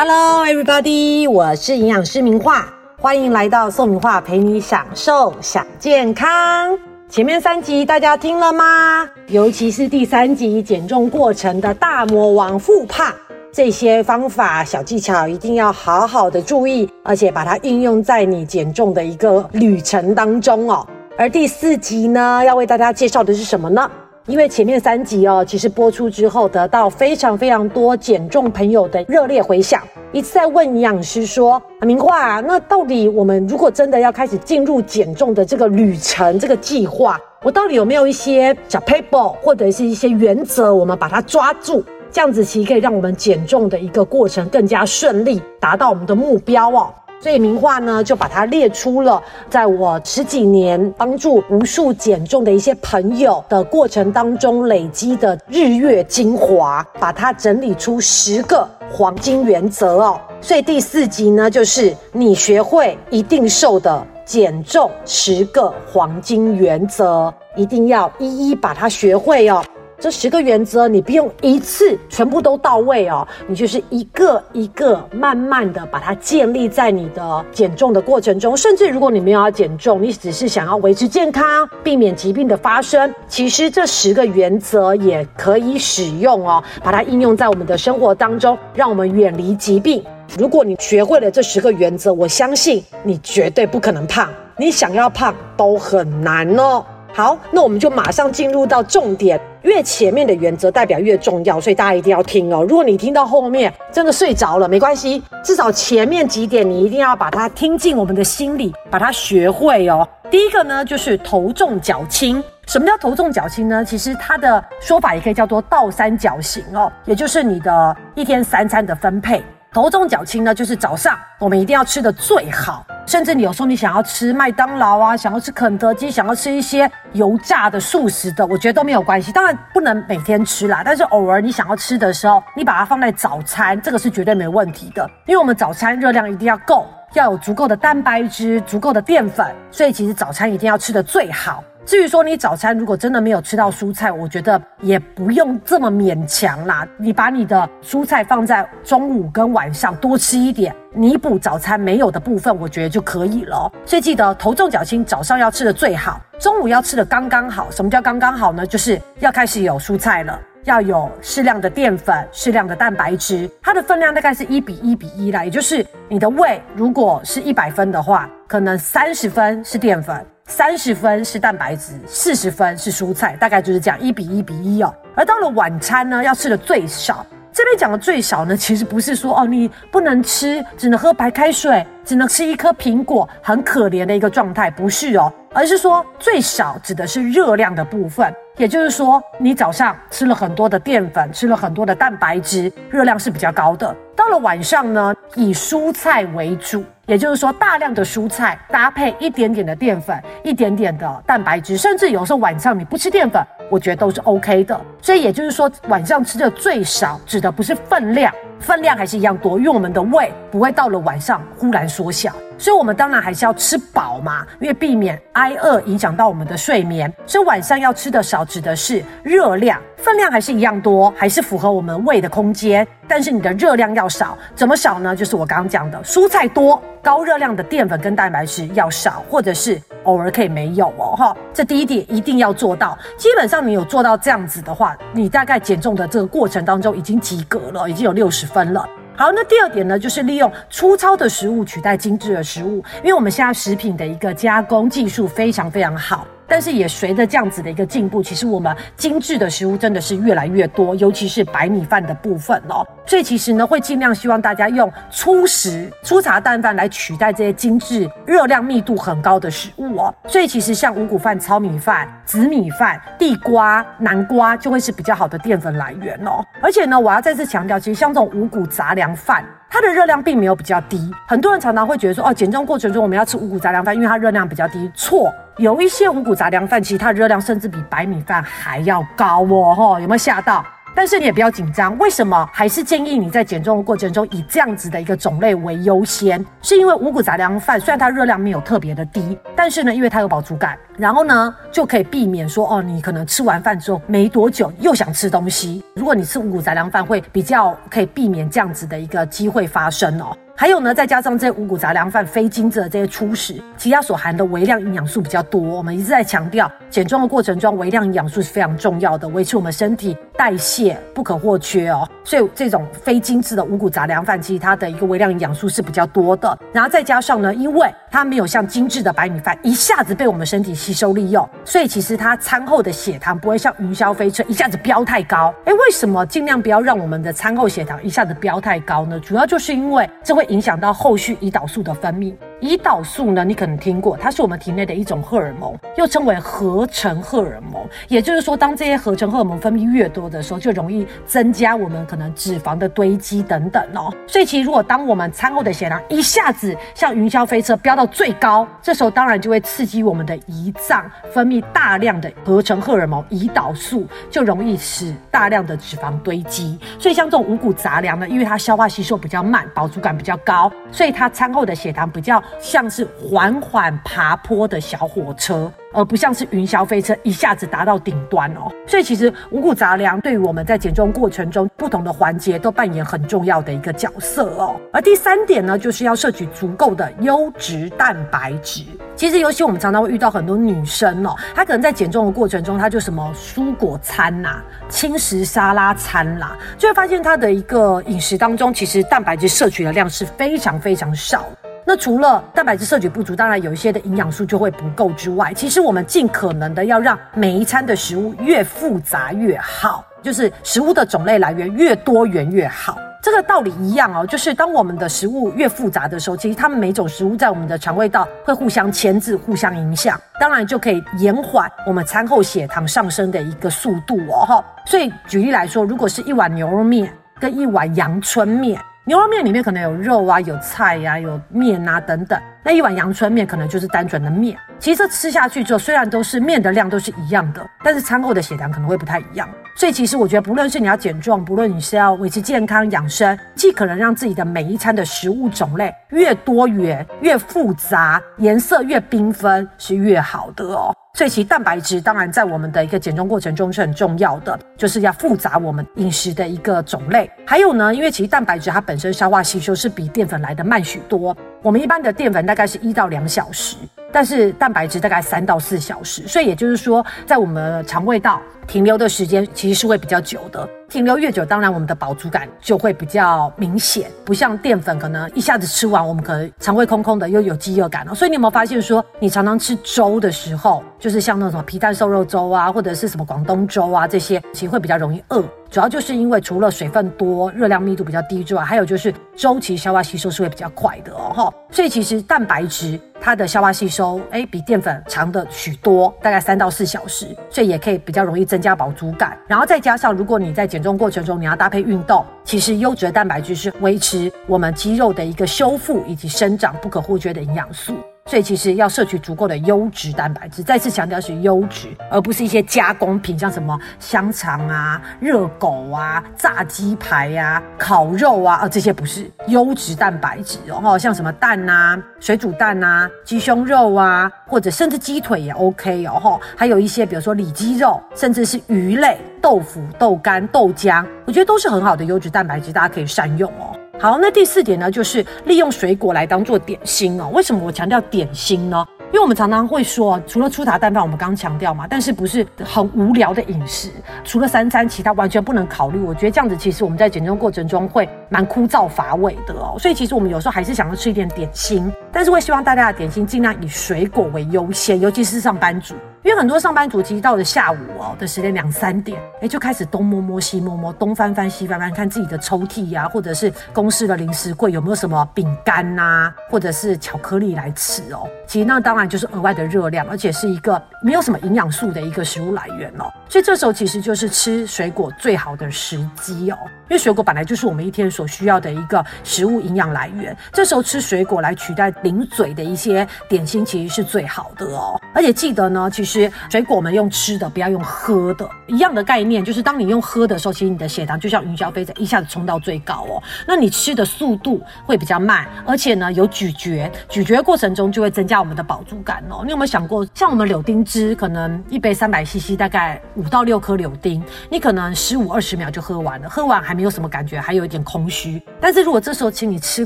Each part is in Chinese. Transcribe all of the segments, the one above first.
Hello, everybody！我是营养师明画，欢迎来到宋明画陪你享受享健康。前面三集大家听了吗？尤其是第三集减重过程的大魔王复胖，这些方法小技巧一定要好好的注意，而且把它运用在你减重的一个旅程当中哦。而第四集呢，要为大家介绍的是什么呢？因为前面三集哦，其实播出之后得到非常非常多减重朋友的热烈回响，一次在问营养师说：“明话，那到底我们如果真的要开始进入减重的这个旅程、这个计划，我到底有没有一些小 paper 或者是一些原则，我们把它抓住，这样子其实可以让我们减重的一个过程更加顺利，达到我们的目标哦。”所以名画呢，就把它列出了，在我十几年帮助无数减重的一些朋友的过程当中累积的日月精华，把它整理出十个黄金原则哦。所以第四集呢，就是你学会一定瘦的减重十个黄金原则，一定要一一把它学会哦。这十个原则，你不用一次全部都到位哦，你就是一个一个慢慢的把它建立在你的减重的过程中。甚至如果你没有要减重，你只是想要维持健康，避免疾病的发生，其实这十个原则也可以使用哦，把它应用在我们的生活当中，让我们远离疾病。如果你学会了这十个原则，我相信你绝对不可能胖，你想要胖都很难哦。好，那我们就马上进入到重点。越前面的原则代表越重要，所以大家一定要听哦。如果你听到后面真的睡着了，没关系，至少前面几点你一定要把它听进我们的心里，把它学会哦。第一个呢，就是头重脚轻。什么叫头重脚轻呢？其实它的说法也可以叫做倒三角形哦，也就是你的一天三餐的分配。头重脚轻呢，就是早上我们一定要吃的最好。甚至你有时候你想要吃麦当劳啊，想要吃肯德基，想要吃一些油炸的素食的，我觉得都没有关系。当然不能每天吃啦，但是偶尔你想要吃的时候，你把它放在早餐，这个是绝对没问题的。因为我们早餐热量一定要够，要有足够的蛋白质、足够的淀粉，所以其实早餐一定要吃的最好。至于说你早餐如果真的没有吃到蔬菜，我觉得也不用这么勉强啦。你把你的蔬菜放在中午跟晚上多吃一点，弥补早餐没有的部分，我觉得就可以了。所以记得头重脚轻，早上要吃的最好，中午要吃的刚刚好。什么叫刚刚好呢？就是要开始有蔬菜了，要有适量的淀粉、适量的蛋白质，它的分量大概是一比一比一啦。也就是你的胃如果是一百分的话，可能三十分是淀粉。三十分是蛋白质，四十分是蔬菜，大概就是这样一比一比一哦。而到了晚餐呢，要吃的最少。这边讲的最少呢，其实不是说哦你不能吃，只能喝白开水，只能吃一颗苹果，很可怜的一个状态，不是哦，而是说最少指的是热量的部分。也就是说，你早上吃了很多的淀粉，吃了很多的蛋白质，热量是比较高的。到了晚上呢，以蔬菜为主。也就是说，大量的蔬菜搭配一点点的淀粉，一点点的蛋白质，甚至有时候晚上你不吃淀粉，我觉得都是 OK 的。所以也就是说，晚上吃的最少，指的不是分量，分量还是一样多，因为我们的胃不会到了晚上忽然缩小。所以，我们当然还是要吃饱嘛，因为避免挨饿影响到我们的睡眠。所以晚上要吃的少，指的是热量分量还是一样多，还是符合我们胃的空间。但是你的热量要少，怎么少呢？就是我刚刚讲的，蔬菜多，高热量的淀粉跟蛋白质要少，或者是偶尔可以没有哦，哈。这第一点一定要做到。基本上你有做到这样子的话，你大概减重的这个过程当中已经及格了，已经有六十分了。好，那第二点呢，就是利用粗糙的食物取代精致的食物，因为我们现在食品的一个加工技术非常非常好。但是也随着这样子的一个进步，其实我们精致的食物真的是越来越多，尤其是白米饭的部分哦。所以其实呢，会尽量希望大家用粗食、粗茶淡饭来取代这些精致、热量密度很高的食物哦。所以其实像五谷饭、糙米饭、紫米饭、地瓜、南瓜就会是比较好的淀粉来源哦。而且呢，我要再次强调，其实像这种五谷杂粮饭。它的热量并没有比较低，很多人常常会觉得说，哦，减重过程中我们要吃五谷杂粮饭，因为它热量比较低。错，有一些五谷杂粮饭，其实它的热量甚至比白米饭还要高哦，吼，有没有吓到？但是你也不要紧张，为什么还是建议你在减重的过程中以这样子的一个种类为优先？是因为五谷杂粮饭虽然它热量没有特别的低，但是呢，因为它有饱足感，然后呢就可以避免说哦，你可能吃完饭之后没多久又想吃东西。如果你吃五谷杂粮饭，会比较可以避免这样子的一个机会发生哦。还有呢，再加上这些五谷杂粮饭非精制的这些粗食，其他所含的微量营养素比较多。我们一直在强调，减重的过程中，微量营养素是非常重要的，维持我们身体代谢不可或缺哦。所以这种非精致的五谷杂粮饭，其实它的一个微量营养素是比较多的。然后再加上呢，因为它没有像精致的白米饭一下子被我们身体吸收利用，所以其实它餐后的血糖不会像云霄飞车一下子飙太高。哎，为什么尽量不要让我们的餐后血糖一下子飙太高呢？主要就是因为这会。影响到后续胰岛素的分泌。胰岛素呢，你可能听过，它是我们体内的一种荷尔蒙，又称为合成荷尔蒙。也就是说，当这些合成荷尔蒙分泌越多的时候，就容易增加我们可能脂肪的堆积等等哦。所以，其实如果当我们餐后的血糖一下子像云霄飞车飙到最高，这时候当然就会刺激我们的胰脏分泌大量的合成荷尔蒙胰岛素，就容易使大量的脂肪堆积。所以，像这种五谷杂粮呢，因为它消化吸收比较慢，饱足感比较高，所以它餐后的血糖比较。像是缓缓爬坡的小火车。而不像是云霄飞车一下子达到顶端哦，所以其实五谷杂粮对于我们在减重过程中不同的环节都扮演很重要的一个角色哦。而第三点呢，就是要摄取足够的优质蛋白质。其实尤其我们常常会遇到很多女生哦，她可能在减重的过程中，她就什么蔬果餐呐、轻食沙拉餐啦，就会发现她的一个饮食当中，其实蛋白质摄取的量是非常非常少。那除了蛋白质摄取不足，当然有一些的营养素就会不够之外，其实我们尽可能的要让每一餐的食物越复杂越好，就是食物的种类来源越多元越好。这个道理一样哦，就是当我们的食物越复杂的时候，其实它们每种食物在我们的肠胃道会互相牵制、互相影响，当然就可以延缓我们餐后血糖上升的一个速度哦。哈，所以举例来说，如果是一碗牛肉面跟一碗阳春面。牛肉面里面可能有肉啊，有菜呀，有面啊等等。那一碗阳春面可能就是单纯的面。其实吃下去之后，虽然都是面的量都是一样的，但是餐后的血糖可能会不太一样。所以其实我觉得，不论是你要减重，不论你是要维持健康养生，既可能让自己的每一餐的食物种类越多元、越复杂，颜色越缤纷，是越好的哦。所以其蛋白质当然在我们的一个减重过程中是很重要的，就是要复杂我们饮食的一个种类。还有呢，因为其实蛋白质它本身消化吸收是比淀粉来的慢许多，我们一般的淀粉大概是一到两小时。但是蛋白质大概三到四小时，所以也就是说，在我们肠胃道停留的时间其实是会比较久的。停留越久，当然我们的饱足感就会比较明显，不像淀粉可能一下子吃完，我们可能肠胃空空的又有饥饿感了。所以你有没有发现说，你常常吃粥的时候，就是像那种皮蛋瘦肉粥啊，或者是什么广东粥啊这些，其实会比较容易饿。主要就是因为除了水分多、热量密度比较低之外，还有就是周期消化吸收是会比较快的哦。哈，所以其实蛋白质它的消化吸收，哎，比淀粉长的许多，大概三到四小时，所以也可以比较容易增加饱足感。然后再加上，如果你在减重过程中你要搭配运动，其实优质的蛋白质是维持我们肌肉的一个修复以及生长不可或缺的营养素。所以其实要摄取足够的优质蛋白质，再次强调是优质，而不是一些加工品，像什么香肠啊、热狗啊、炸鸡排呀、烤肉啊，啊这些不是优质蛋白质哦。像什么蛋呐、水煮蛋呐、鸡胸肉啊，或者甚至鸡腿也 OK 哦。还有一些比如说里脊肉，甚至是鱼类、豆腐、豆干、豆浆，我觉得都是很好的优质蛋白质，大家可以善用哦。好，那第四点呢，就是利用水果来当做点心哦。为什么我强调点心呢？因为我们常常会说，除了粗茶淡饭，我们刚强调嘛，但是不是很无聊的饮食，除了三餐，其他完全不能考虑。我觉得这样子，其实我们在减重过程中会蛮枯燥乏味的哦。所以其实我们有时候还是想要吃一点点心，但是会希望大家的点心尽量以水果为优先，尤其是上班族。因为很多上班族其实到了下午哦的时间两三点，哎就开始东摸摸西摸摸，东翻翻西翻翻，看自己的抽屉呀，或者是公司的零食柜有没有什么饼干呐，或者是巧克力来吃哦。其实那当然就是额外的热量，而且是一个没有什么营养素的一个食物来源哦。所以这时候其实就是吃水果最好的时机哦。因为水果本来就是我们一天所需要的一个食物营养来源。这时候吃水果来取代零嘴的一些点心，其实是最好的哦。而且记得呢，其实水果我们用吃的，不要用喝的。一样的概念，就是当你用喝的时候，其实你的血糖就像云霄飞车，一下子冲到最高哦。那你吃的速度会比较慢，而且呢有咀嚼，咀嚼过程中就会增加我们的饱足感哦。你有没有想过，像我们柳丁汁，可能一杯三百 CC，大概五到六颗柳丁，你可能十五二十秒就喝完了，喝完还没有什么感觉，还有一点空虚。但是如果这时候请你吃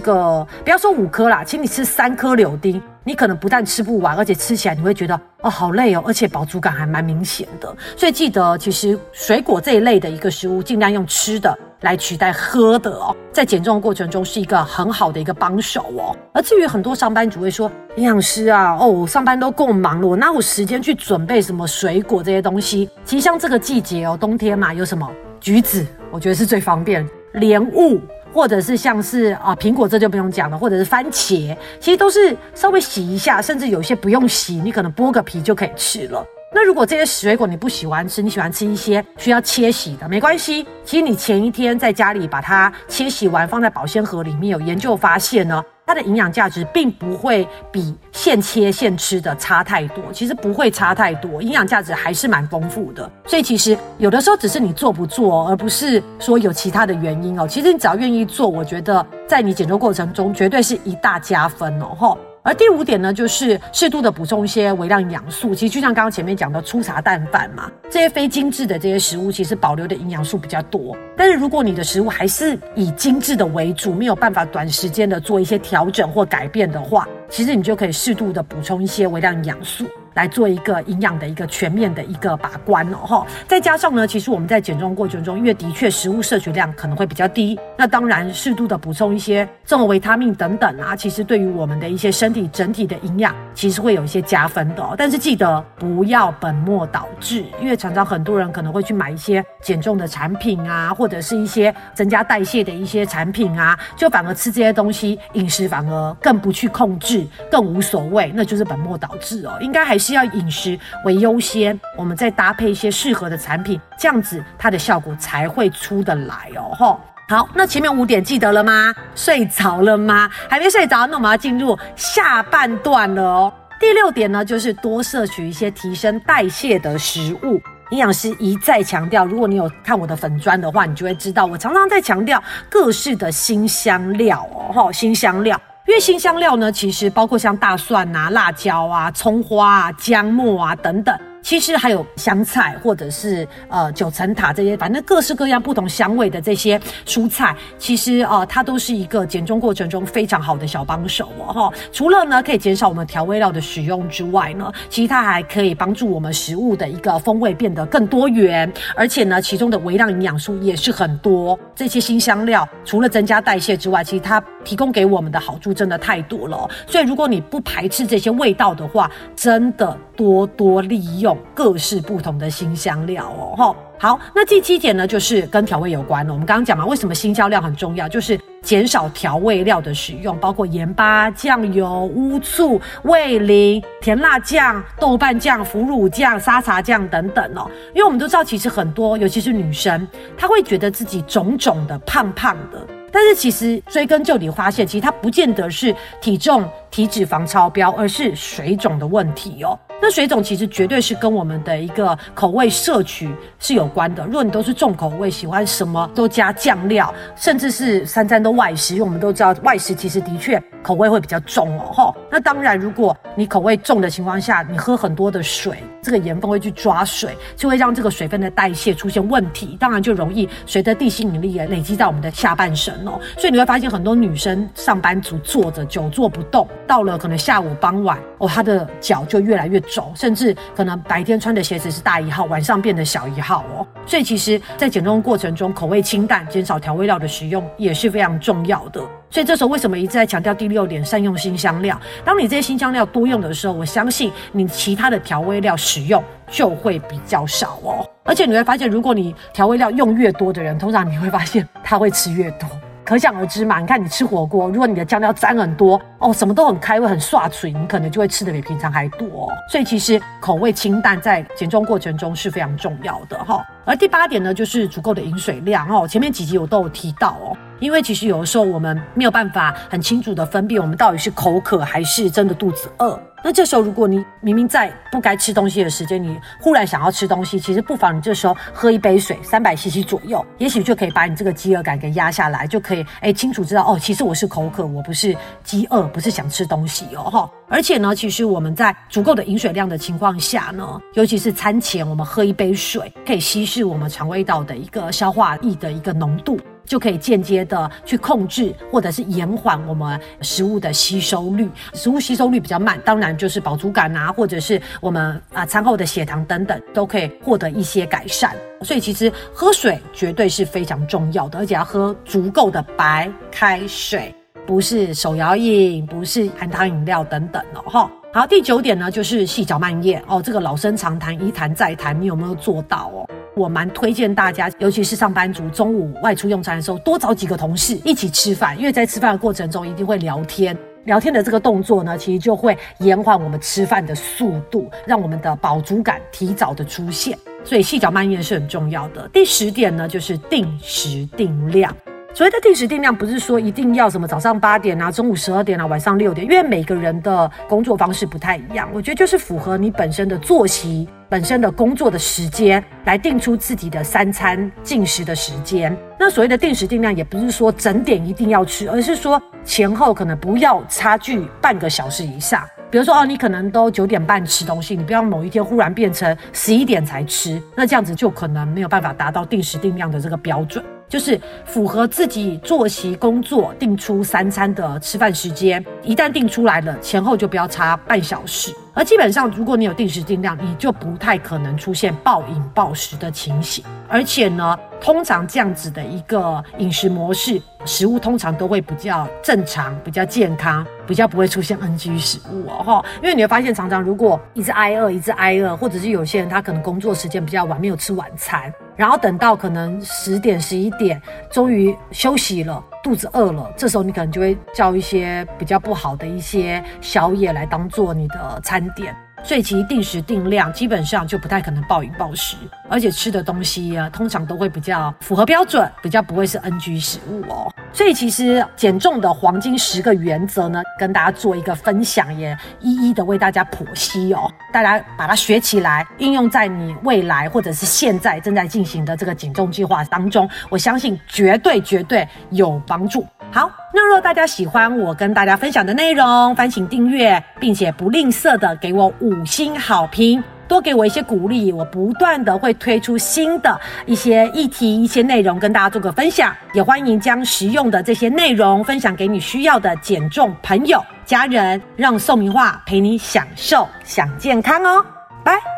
个，不要说五颗啦，请你吃三颗柳丁。你可能不但吃不完，而且吃起来你会觉得哦好累哦，而且饱足感还蛮明显的。所以记得，其实水果这一类的一个食物，尽量用吃的来取代喝的哦，在减重的过程中是一个很好的一个帮手哦。而至于很多上班族会说，营养师啊，哦，我上班都够忙了，我哪有时间去准备什么水果这些东西？其实像这个季节哦，冬天嘛，有什么橘子，我觉得是最方便，莲雾。或者是像是啊苹果，这就不用讲了，或者是番茄，其实都是稍微洗一下，甚至有些不用洗，你可能剥个皮就可以吃了。那如果这些水果你不喜欢吃，你喜欢吃一些需要切洗的，没关系。其实你前一天在家里把它切洗完，放在保鲜盒里面，有研究发现呢。它的营养价值并不会比现切现吃的差太多，其实不会差太多，营养价值还是蛮丰富的。所以其实有的时候只是你做不做，而不是说有其他的原因哦。其实你只要愿意做，我觉得在你减重过程中绝对是一大加分哦，吼。而第五点呢，就是适度的补充一些微量营养素。其实就像刚刚前面讲的粗茶淡饭嘛，这些非精致的这些食物，其实保留的营养素比较多。但是如果你的食物还是以精致的为主，没有办法短时间的做一些调整或改变的话，其实你就可以适度的补充一些微量营养素。来做一个营养的一个全面的一个把关哦哈，再加上呢，其实我们在减重过程中，因为的确食物摄取量可能会比较低，那当然适度的补充一些综合维他命等等啊，其实对于我们的一些身体整体的营养，其实会有一些加分的哦。但是记得不要本末倒置，因为常常很多人可能会去买一些减重的产品啊，或者是一些增加代谢的一些产品啊，就反而吃这些东西，饮食反而更不去控制，更无所谓，那就是本末倒置哦，应该还。是要饮食为优先，我们再搭配一些适合的产品，这样子它的效果才会出得来哦。吼，好，那前面五点记得了吗？睡着了吗？还没睡着，那我们要进入下半段了哦。第六点呢，就是多摄取一些提升代谢的食物。营养师一再强调，如果你有看我的粉砖的话，你就会知道，我常常在强调各式的新香料哦。吼，新香料。因为新香料呢，其实包括像大蒜啊、辣椒啊、葱花啊、姜末啊等等。其实还有香菜，或者是呃九层塔这些，反正各式各样不同香味的这些蔬菜，其实啊它都是一个减重过程中非常好的小帮手哦哈。除了呢可以减少我们调味料的使用之外呢，其实它还可以帮助我们食物的一个风味变得更多元，而且呢其中的微量营养素也是很多。这些新香料除了增加代谢之外，其实它提供给我们的好处真的太多了。所以如果你不排斥这些味道的话，真的多多利用。各式不同的新香料哦，好，那第七点呢，就是跟调味有关了。我们刚刚讲嘛，为什么新香料很重要？就是减少调味料的使用，包括盐巴、酱油、乌醋、味淋、甜辣酱、豆瓣酱、腐乳酱、沙茶酱等等哦。因为我们都知道，其实很多，尤其是女生，她会觉得自己肿肿的、胖胖的，但是其实追根究底发现，其实它不见得是体重、体脂肪超标，而是水肿的问题哦。那水肿其实绝对是跟我们的一个口味摄取是有关的。如果你都是重口味，喜欢什么都加酱料，甚至是三餐都外食，因为我们都知道外食其实的确口味会比较重哦。吼，那当然，如果你口味重的情况下，你喝很多的水，这个盐分会去抓水，就会让这个水分的代谢出现问题，当然就容易随着地心引力也累积在我们的下半身哦。所以你会发现很多女生上班族坐着久坐不动，到了可能下午傍晚哦，她的脚就越来越。肿，甚至可能白天穿的鞋子是大一号，晚上变得小一号哦。所以其实，在减重过程中，口味清淡，减少调味料的使用也是非常重要的。所以这时候为什么一直在强调第六点，善用新香料？当你这些新香料多用的时候，我相信你其他的调味料使用就会比较少哦。而且你会发现，如果你调味料用越多的人，通常你会发现他会吃越多。可想而知嘛。你看你吃火锅，如果你的酱料沾很多哦，什么都很开胃、很刷嘴，你可能就会吃的比平常还多。哦所以其实口味清淡在减重过程中是非常重要的哈。而第八点呢，就是足够的饮水量哦。前面几集我都有提到哦。因为其实有的时候我们没有办法很清楚的分辨我们到底是口渴还是真的肚子饿。那这时候如果你明明在不该吃东西的时间，你忽然想要吃东西，其实不妨你这时候喝一杯水，三百 CC 左右，也许就可以把你这个饥饿感给压下来，就可以哎清楚知道哦，其实我是口渴，我不是饥饿，不是想吃东西哦哈。而且呢，其实我们在足够的饮水量的情况下呢，尤其是餐前我们喝一杯水，可以稀释我们肠胃道的一个消化液的一个浓度。就可以间接的去控制或者是延缓我们食物的吸收率，食物吸收率比较慢，当然就是饱足感啊，或者是我们啊餐后的血糖等等都可以获得一些改善。所以其实喝水绝对是非常重要的，而且要喝足够的白开水，不是手摇饮，不是含糖饮料等等哦。哈，好，第九点呢就是细嚼慢咽哦，这个老生常谈，一谈再谈，你有没有做到哦？我蛮推荐大家，尤其是上班族，中午外出用餐的时候，多找几个同事一起吃饭，因为在吃饭的过程中一定会聊天，聊天的这个动作呢，其实就会延缓我们吃饭的速度，让我们的饱足感提早的出现，所以细嚼慢咽是很重要的。第十点呢，就是定时定量。所谓的定时定量，不是说一定要什么早上八点啊，中午十二点啊，晚上六点，因为每个人的工作方式不太一样。我觉得就是符合你本身的作息、本身的工作的时间，来定出自己的三餐进食的时间。那所谓的定时定量，也不是说整点一定要吃，而是说前后可能不要差距半个小时以上。比如说哦，你可能都九点半吃东西，你不要某一天忽然变成十一点才吃，那这样子就可能没有办法达到定时定量的这个标准。就是符合自己作息工作定出三餐的吃饭时间，一旦定出来了，前后就不要差半小时。而基本上，如果你有定时定量，你就不太可能出现暴饮暴食的情形。而且呢，通常这样子的一个饮食模式，食物通常都会比较正常、比较健康、比较不会出现 NG 食物哦哈。因为你会发现，常常如果一直挨饿、一直挨饿，或者是有些人他可能工作时间比较晚，没有吃晚餐。然后等到可能十点十一点，终于休息了，肚子饿了，这时候你可能就会叫一些比较不好的一些宵夜来当做你的餐点。所以其实定时定量，基本上就不太可能暴饮暴食，而且吃的东西啊，通常都会比较符合标准，比较不会是 NG 食物哦。所以其实减重的黄金十个原则呢，跟大家做一个分享，也一一的为大家剖析哦。大家把它学起来，应用在你未来或者是现在正在进行的这个减重计划当中，我相信绝对绝对有帮助。好，那若大家喜欢我跟大家分享的内容，烦请订阅，并且不吝啬的给我五星好评，多给我一些鼓励，我不断的会推出新的一些议题、一些内容跟大家做个分享，也欢迎将实用的这些内容分享给你需要的减重朋友、家人，让宋明化陪你享受想健康哦，拜。